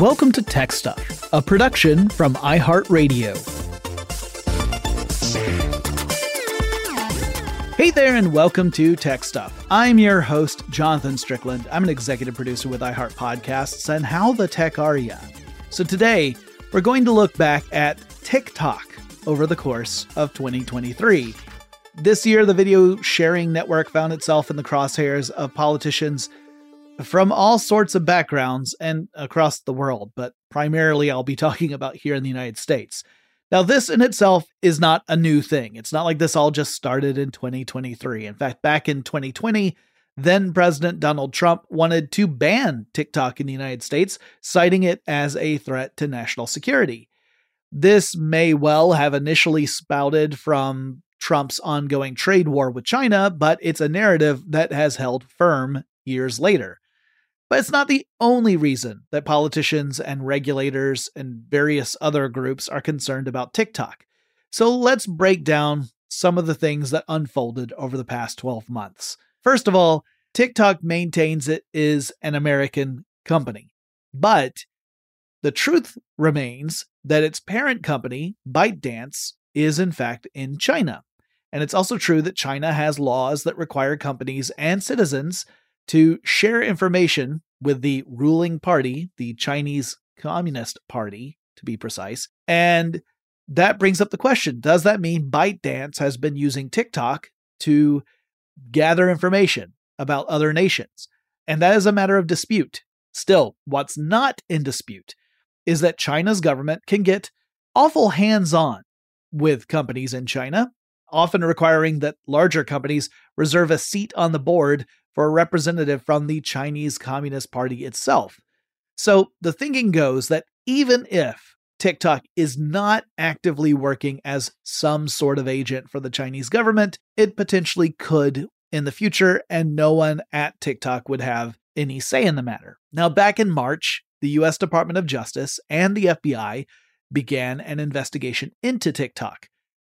Welcome to Tech Stuff, a production from iHeartRadio. Hey there, and welcome to Tech Stuff. I'm your host, Jonathan Strickland. I'm an executive producer with iHeart Podcasts, and how the tech are ya? So today, we're going to look back at TikTok over the course of 2023. This year, the video sharing network found itself in the crosshairs of politicians from all sorts of backgrounds and across the world, but primarily I'll be talking about here in the United States. Now, this in itself is not a new thing. It's not like this all just started in 2023. In fact, back in 2020, then President Donald Trump wanted to ban TikTok in the United States, citing it as a threat to national security. This may well have initially spouted from Trump's ongoing trade war with China, but it's a narrative that has held firm years later. But it's not the only reason that politicians and regulators and various other groups are concerned about TikTok. So let's break down some of the things that unfolded over the past 12 months. First of all, TikTok maintains it is an American company. But the truth remains that its parent company, ByteDance, is in fact in China. And it's also true that China has laws that require companies and citizens to share information with the ruling party, the Chinese Communist Party, to be precise. And that brings up the question Does that mean ByteDance has been using TikTok to gather information about other nations? And that is a matter of dispute. Still, what's not in dispute is that China's government can get awful hands on with companies in China, often requiring that larger companies reserve a seat on the board for a representative from the Chinese Communist Party itself. So the thinking goes that even if TikTok is not actively working as some sort of agent for the Chinese government, it potentially could in the future, and no one at TikTok would have any say in the matter. Now, back in March, the US Department of Justice and the FBI began an investigation into TikTok.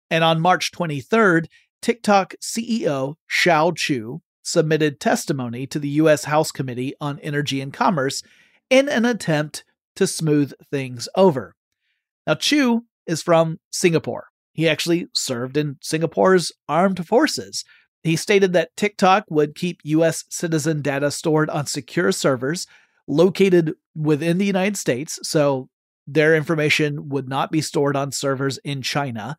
And on March 23rd, TikTok CEO Shou Chew submitted testimony to the U.S. House Committee on Energy and Commerce in an attempt to smooth things over. Now, Chew is from Singapore. He actually served in Singapore's armed forces. He stated that TikTok would keep U.S. citizen data stored on secure servers located within the United States, so their information would not be stored on servers in China,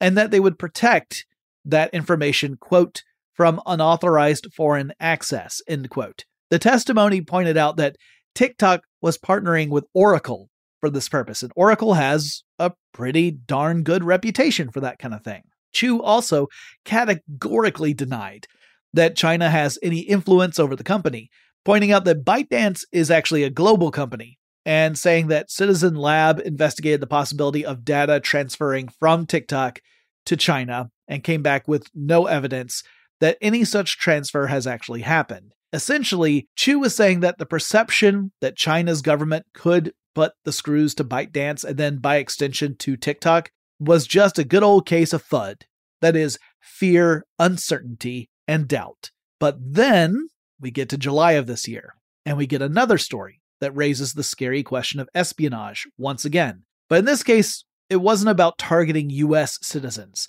and that they would protect that information, quote, from unauthorized foreign access, end quote. The testimony pointed out that TikTok was partnering with Oracle for this purpose, and Oracle has a pretty darn good reputation for that kind of thing. Chew also categorically denied that China has any influence over the company, pointing out that ByteDance is actually a global company and saying that Citizen Lab investigated the possibility of data transferring from TikTok to China and came back with no evidence that any such transfer has actually happened. Essentially, Chew was saying that the perception that China's government could put the screws to ByteDance and then by extension to TikTok was just a good old case of FUD. That is, fear, uncertainty, and doubt. But then we get to July of this year, and we get another story that raises the scary question of espionage once again. But in this case, it wasn't about targeting US citizens.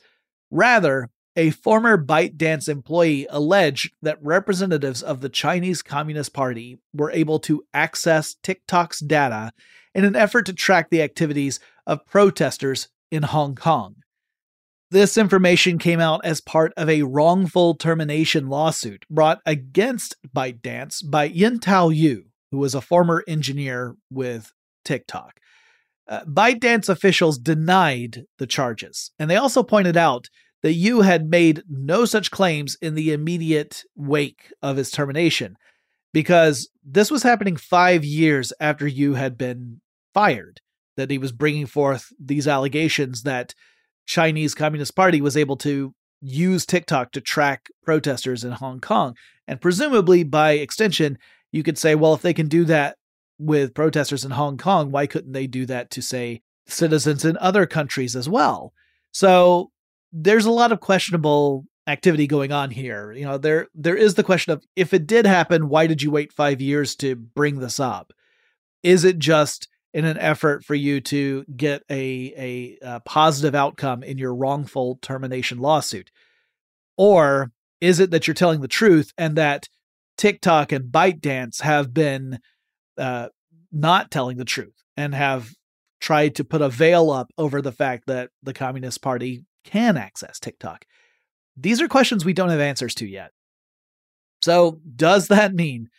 Rather, a former ByteDance employee alleged that representatives of the Chinese Communist Party were able to access TikTok's data in an effort to track the activities of protesters in Hong Kong. This information came out as part of a wrongful termination lawsuit brought against ByteDance by Yintao Yu, who was a former engineer with TikTok. Uh, ByteDance officials denied the charges, and they also pointed out that Yu had made no such claims in the immediate wake of his termination, because this was happening five years after Yu had been fired, that he was bringing forth these allegations that Chinese Communist Party was able to use TikTok to track protesters in Hong Kong. And presumably, by extension, you could say, well, if they can do that with protesters in Hong Kong, why couldn't they do that to, say, citizens in other countries as well? So there's a lot of questionable activity going on here. You know, there there is the question of if it did happen, why did you wait 5 years to bring this up? Is it just in an effort for you to get a, a, a positive outcome in your wrongful termination lawsuit? Or is it that you're telling the truth and that TikTok and ByteDance have been uh, not telling the truth and have tried to put a veil up over the fact that the Communist Party can access TikTok? These are questions we don't have answers to yet. So, does that mean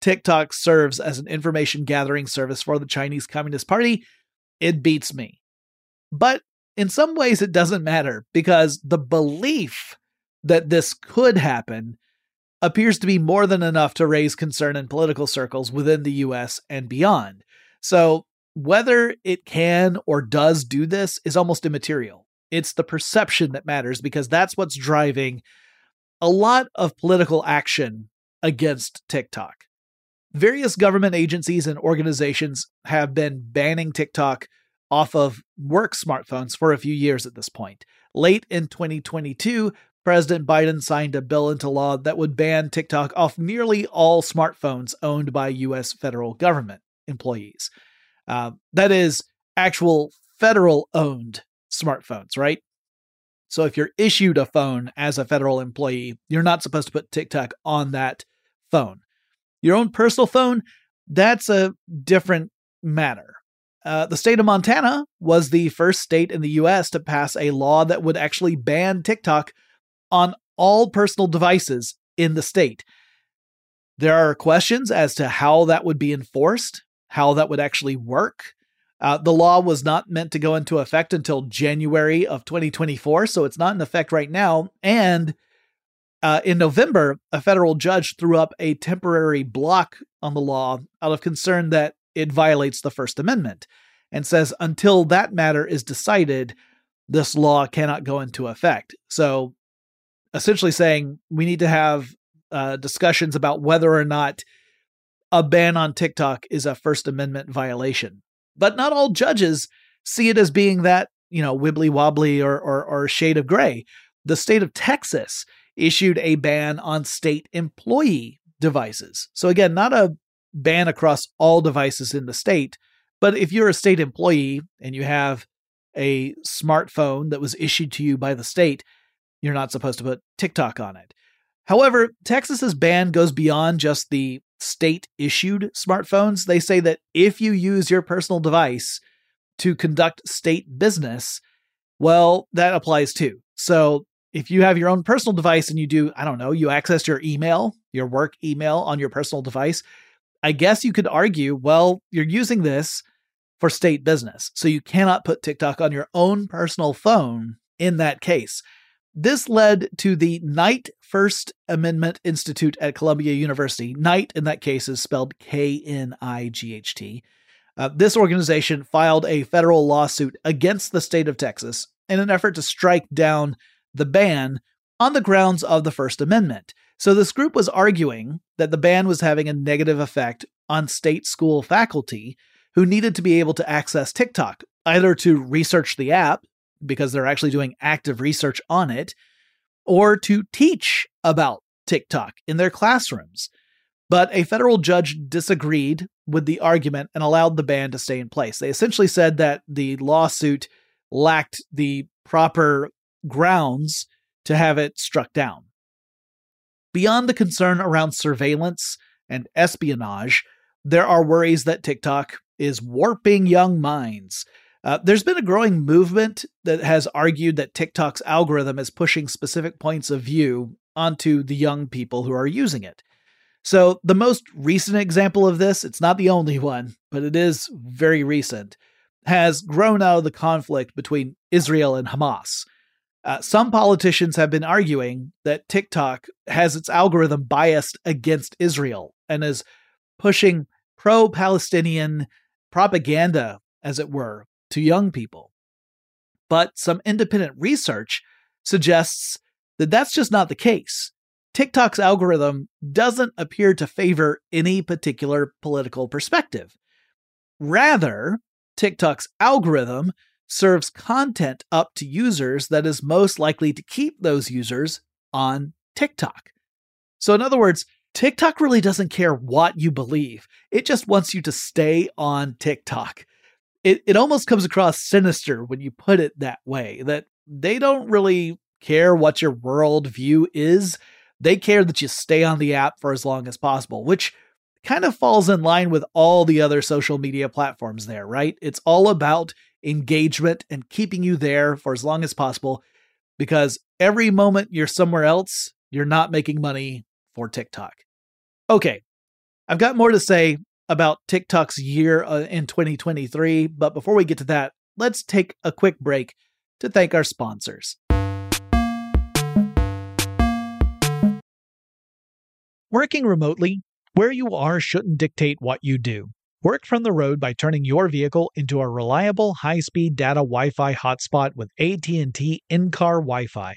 TikTok serves as an information gathering service for the Chinese Communist Party, it beats me. But in some ways, it doesn't matter because the belief that this could happen appears to be more than enough to raise concern in political circles within the US and beyond. So, whether it can or does do this is almost immaterial. It's the perception that matters because that's what's driving a lot of political action against TikTok various government agencies and organizations have been banning TikTok off of work smartphones for a few years at this point. Late in 2022, President Biden signed a bill into law that would ban TikTok off nearly all smartphones owned by U.S. federal government employees. Uh, that is, actual federal owned smartphones, right? So if you're issued a phone as a federal employee, you're not supposed to put TikTok on that phone. Your own personal phone, that's a different matter. Uh, the state of Montana was the first state in the US to pass a law that would actually ban TikTok on all personal devices in the state. There are questions as to how that would be enforced, how that would actually work. Uh, the law was not meant to go into effect until January of 2024, so it's not in effect right now. And uh, in November, a federal judge threw up a temporary block on the law out of concern that it violates the First Amendment and says until that matter is decided, this law cannot go into effect. So, essentially saying we need to have uh, discussions about whether or not a ban on TikTok is a First Amendment violation. But not all judges see it as being that, you know, wibbly wobbly or, or, or shade of gray. The state of Texas issued a ban on state employee devices. So, again, not a ban across all devices in the state, but if you're a state employee and you have a smartphone that was issued to you by the state, you're not supposed to put TikTok on it. However, Texas's ban goes beyond just the state issued smartphones. They say that if you use your personal device to conduct state business, well, that applies too. So if you have your own personal device and you do, I don't know, you access your email, your work email on your personal device, I guess you could argue, well, you're using this for state business. So you cannot put TikTok on your own personal phone in that case. This led to the Knight First Amendment Institute at Columbia University. Knight, in that case, is spelled K N I G H T. Uh, this organization filed a federal lawsuit against the state of Texas in an effort to strike down the ban on the grounds of the First Amendment. So, this group was arguing that the ban was having a negative effect on state school faculty who needed to be able to access TikTok, either to research the app, because they're actually doing active research on it, or to teach about TikTok in their classrooms. But a federal judge disagreed with the argument and allowed the ban to stay in place. They essentially said that the lawsuit lacked the proper grounds to have it struck down. Beyond the concern around surveillance and espionage, there are worries that TikTok is warping young minds. Uh, there's been a growing movement that has argued that TikTok's algorithm is pushing specific points of view onto the young people who are using it. So, the most recent example of this, it's not the only one, but it is very recent, has grown out of the conflict between Israel and Hamas. Uh, some politicians have been arguing that TikTok has its algorithm biased against Israel and is pushing pro Palestinian propaganda, as it were, to young people. But some independent research suggests that that's just not the case. TikTok's algorithm doesn't appear to favor any particular political perspective. Rather, TikTok's algorithm serves content up to users that is most likely to keep those users on TikTok. So, in other words, TikTok really doesn't care what you believe, it just wants you to stay on TikTok. It, it almost comes across sinister when you put it that way, that they don't really care what your worldview is. They care that you stay on the app for as long as possible, which kind of falls in line with all the other social media platforms there, right? It's all about engagement and keeping you there for as long as possible because every moment you're somewhere else, you're not making money for TikTok. Okay, I've got more to say about TikTok's year uh, in 2023, but before we get to that, let's take a quick break to thank our sponsors. Working remotely, where you are shouldn't dictate what you do. Work from the road by turning your vehicle into a reliable high-speed data Wi-Fi hotspot with AT&T in-car Wi-Fi.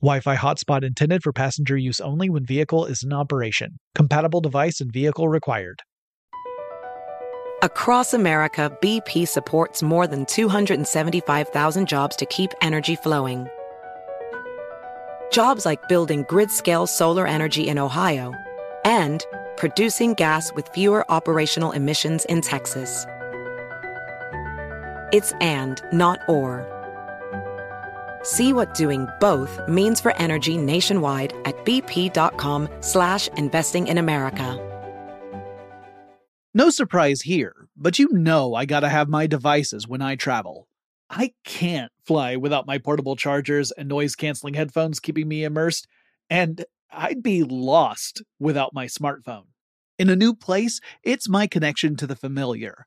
Wi Fi hotspot intended for passenger use only when vehicle is in operation. Compatible device and vehicle required. Across America, BP supports more than 275,000 jobs to keep energy flowing. Jobs like building grid scale solar energy in Ohio and producing gas with fewer operational emissions in Texas. It's and, not or. See what doing both means for energy nationwide at bp.com slash investing in America. No surprise here, but you know I gotta have my devices when I travel. I can't fly without my portable chargers and noise canceling headphones keeping me immersed, and I'd be lost without my smartphone. In a new place, it's my connection to the familiar.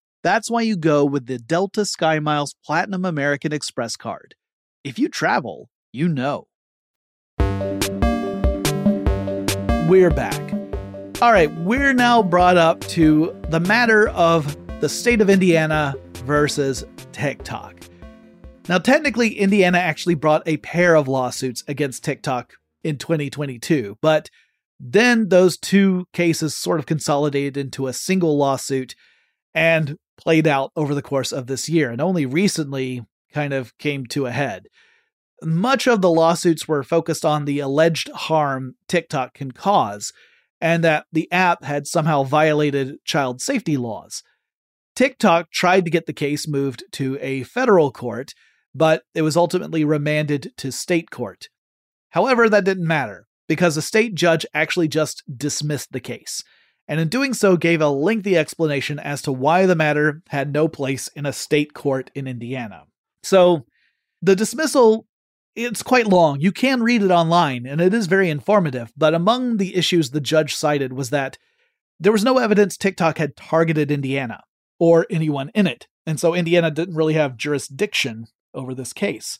That's why you go with the Delta SkyMiles Platinum American Express card. If you travel, you know. We're back. All right, we're now brought up to the matter of the state of Indiana versus TikTok. Now, technically, Indiana actually brought a pair of lawsuits against TikTok in 2022, but then those two cases sort of consolidated into a single lawsuit and played out over the course of this year, and only recently kind of came to a head. Much of the lawsuits were focused on the alleged harm TikTok can cause, and that the app had somehow violated child safety laws. TikTok tried to get the case moved to a federal court, but it was ultimately remanded to state court. However, that didn't matter because a state judge actually just dismissed the case, and in doing so gave a lengthy explanation as to why the matter had no place in a state court in Indiana. So, the dismissal it's quite long. You can read it online and it is very informative, but among the issues the judge cited was that there was no evidence TikTok had targeted Indiana or anyone in it, and so Indiana didn't really have jurisdiction over this case.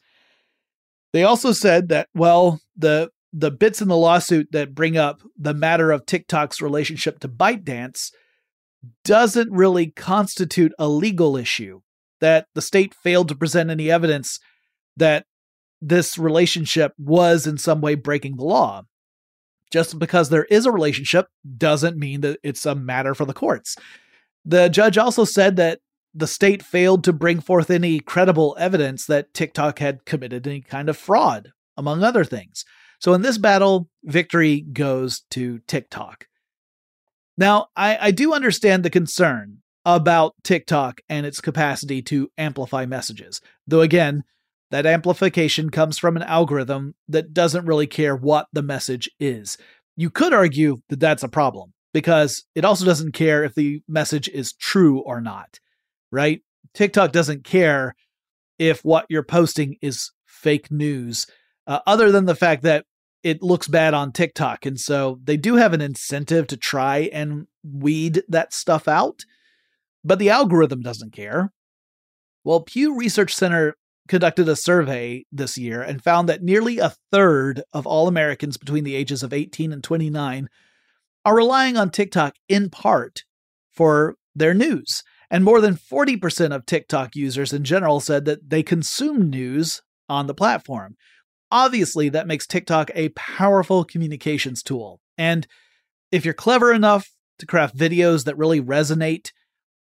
They also said that well, the the bits in the lawsuit that bring up the matter of TikTok's relationship to ByteDance doesn't really constitute a legal issue. That the state failed to present any evidence that this relationship was in some way breaking the law. Just because there is a relationship doesn't mean that it's a matter for the courts. The judge also said that the state failed to bring forth any credible evidence that TikTok had committed any kind of fraud, among other things. So in this battle, victory goes to TikTok. Now, I, I do understand the concern about TikTok and its capacity to amplify messages, though again, that amplification comes from an algorithm that doesn't really care what the message is. You could argue that that's a problem because it also doesn't care if the message is true or not, right? TikTok doesn't care if what you're posting is fake news, uh, other than the fact that it looks bad on TikTok. And so they do have an incentive to try and weed that stuff out, but the algorithm doesn't care. Well, Pew Research Center conducted a survey this year and found that nearly a third of all Americans between the ages of 18 and 29 are relying on TikTok in part for their news. And more than 40% of TikTok users in general said that they consume news on the platform. Obviously, that makes TikTok a powerful communications tool. And if you're clever enough to craft videos that really resonate,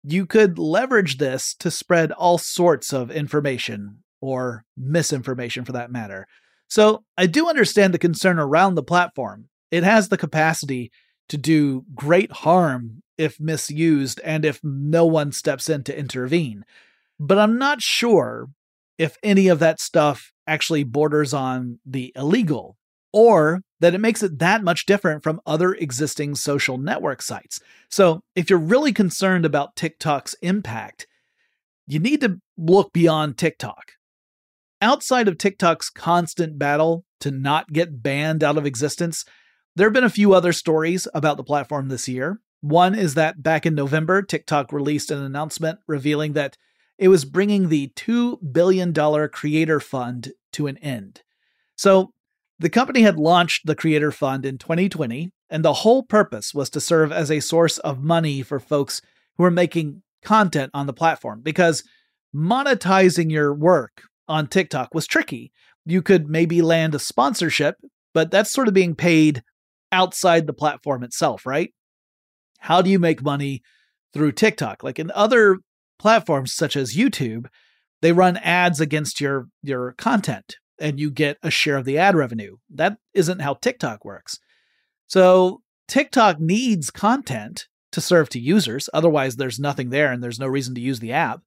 you could leverage this to spread all sorts of information or misinformation for that matter. So I do understand the concern around the platform. It has the capacity to do great harm if misused and if no one steps in to intervene. But I'm not sure if any of that stuff actually borders on the illegal or that it makes it that much different from other existing social network sites. So, if you're really concerned about TikTok's impact, you need to look beyond TikTok. Outside of TikTok's constant battle to not get banned out of existence, there have been a few other stories about the platform this year. One is that back in November, TikTok released an announcement revealing that it was bringing the $2 billion creator fund to an end. So, the company had launched the creator fund in 2020, and the whole purpose was to serve as a source of money for folks who are making content on the platform because monetizing your work on TikTok was tricky. You could maybe land a sponsorship, but that's sort of being paid outside the platform itself, right? How do you make money through TikTok? Like in other platforms such as YouTube, they run ads against your your content and you get a share of the ad revenue. That isn't how TikTok works. So TikTok needs content to serve to users, otherwise there's nothing there and there's no reason to use the app.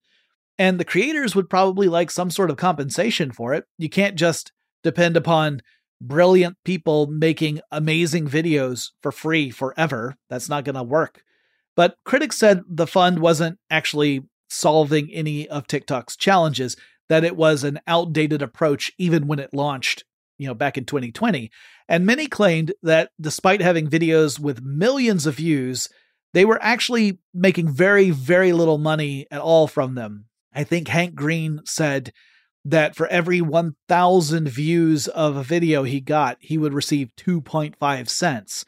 And the creators would probably like some sort of compensation for it. You can't just depend upon brilliant people making amazing videos for free forever. That's not going to work. But critics said the fund wasn't actually solving any of TikTok's challenges, that it was an outdated approach even when it launched, you know, back in 2020. And many claimed that despite having videos with millions of views, they were actually making very, very little money at all from them. I think Hank Green said that for every 1,000 views of a video he got, he would receive 2.5 cents,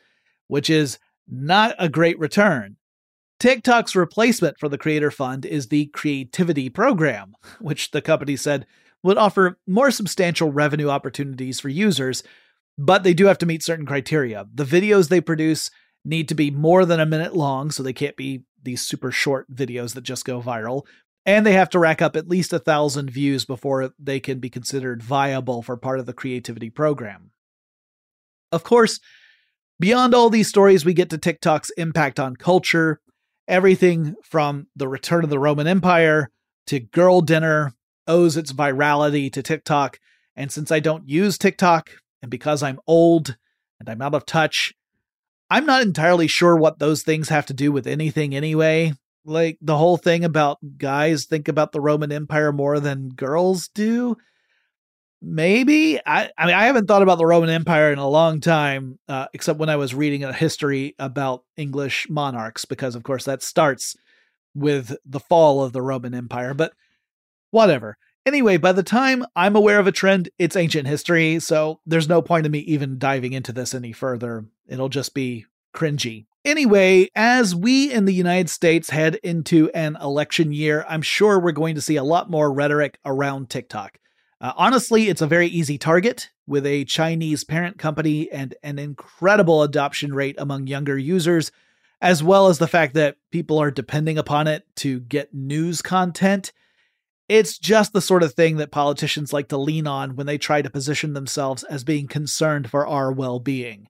which is not a great return. TikTok's replacement for the Creator Fund is the Creativity Program, which the company said would offer more substantial revenue opportunities for users, but they do have to meet certain criteria. The videos they produce need to be more than a minute long, so they can't be these super short videos that just go viral. And they have to rack up at least a thousand views before they can be considered viable for part of the creativity program. Of course, beyond all these stories, we get to TikTok's impact on culture, everything from the return of the Roman Empire to girl dinner owes its virality to TikTok. And since I don't use TikTok, and because I'm old and I'm out of touch, I'm not entirely sure what those things have to do with anything anyway. Like the whole thing about guys think about the Roman Empire more than girls do. Maybe I. I mean, I haven't thought about the Roman Empire in a long time, uh, except when I was reading a history about English monarchs, because of course that starts with the fall of the Roman Empire. But whatever. Anyway, by the time I'm aware of a trend, it's ancient history, so there's no point in me even diving into this any further. It'll just be cringy. Anyway, as we in the United States head into an election year, I'm sure we're going to see a lot more rhetoric around TikTok. Uh, honestly, it's a very easy target with a Chinese parent company and an incredible adoption rate among younger users, as well as the fact that people are depending upon it to get news content. It's just the sort of thing that politicians like to lean on when they try to position themselves as being concerned for our well being.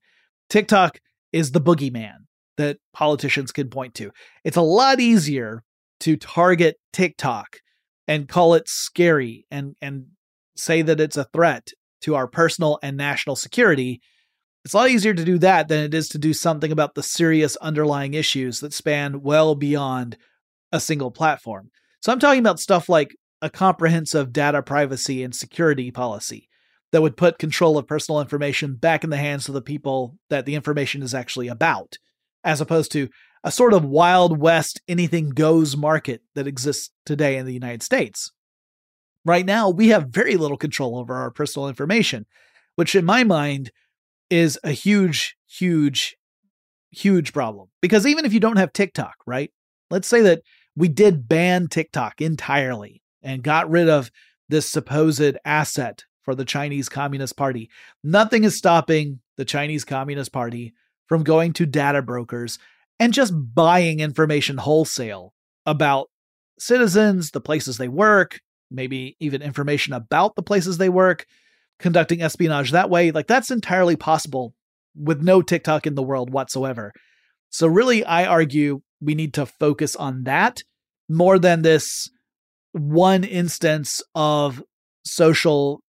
TikTok is the boogeyman that politicians can point to. It's a lot easier to target TikTok and call it scary and, and say that it's a threat to our personal and national security. It's a lot easier to do that than it is to do something about the serious underlying issues that span well beyond a single platform. So I'm talking about stuff like a comprehensive data privacy and security policy that would put control of personal information back in the hands of the people that the information is actually about, as opposed to a sort of Wild West anything goes market that exists today in the United States. Right now, we have very little control over our personal information, which in my mind is a huge, huge, huge problem. Because even if you don't have TikTok, right? Let's say that we did ban TikTok entirely and got rid of this supposed asset for the Chinese Communist Party. Nothing is stopping the Chinese Communist Party from going to data brokers and just buying information wholesale about citizens, the places they work, maybe even information about the places they work, conducting espionage that way. Like that's entirely possible with no TikTok in the world whatsoever. So, really, I argue we need to focus on that more than this one instance of social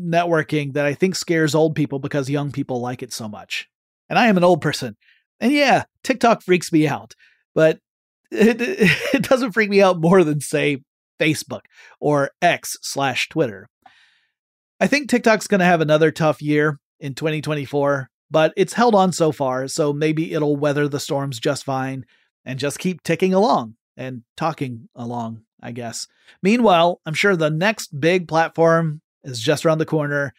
networking that I think scares old people because young people like it so much. And I am an old person. And yeah, TikTok freaks me out, but it, it doesn't freak me out more than, say, Facebook or X slash Twitter. I think TikTok's going to have another tough year in 2024, but it's held on so far, so maybe it'll weather the storms just fine and just keep ticking along and talking along, I guess. Meanwhile, I'm sure the next big platform is just around the corner,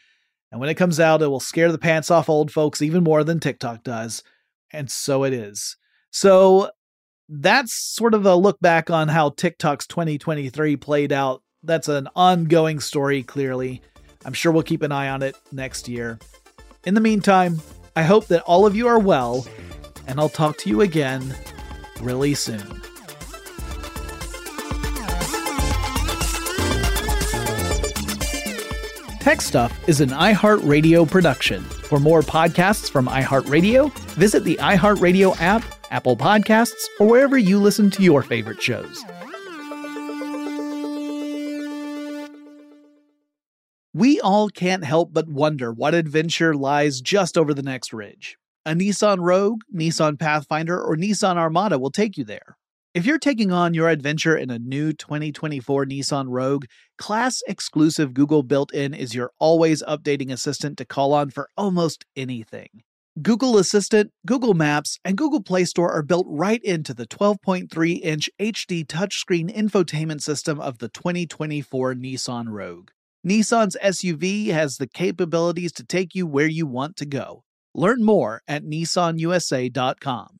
and when it comes out, it will scare the pants off old folks even more than TikTok does. And so it is. So that's sort of a look back on how TikTok's 2023 played out. That's an ongoing story, clearly. I'm sure we'll keep an eye on it next year. In the meantime, I hope that all of you are well, and I'll talk to you again really soon. Tech Stuff is an iHeartRadio production. For more podcasts from iHeartRadio, visit the iHeartRadio app, Apple Podcasts, or wherever you listen to your favorite shows. We all can't help but wonder what adventure lies just over the next ridge. A Nissan Rogue, Nissan Pathfinder, or Nissan Armada will take you there. If you're taking on your adventure in a new 2024 Nissan Rogue, class exclusive Google built in is your always updating assistant to call on for almost anything. Google Assistant, Google Maps, and Google Play Store are built right into the 12.3 inch HD touchscreen infotainment system of the 2024 Nissan Rogue. Nissan's SUV has the capabilities to take you where you want to go. Learn more at nissanusa.com.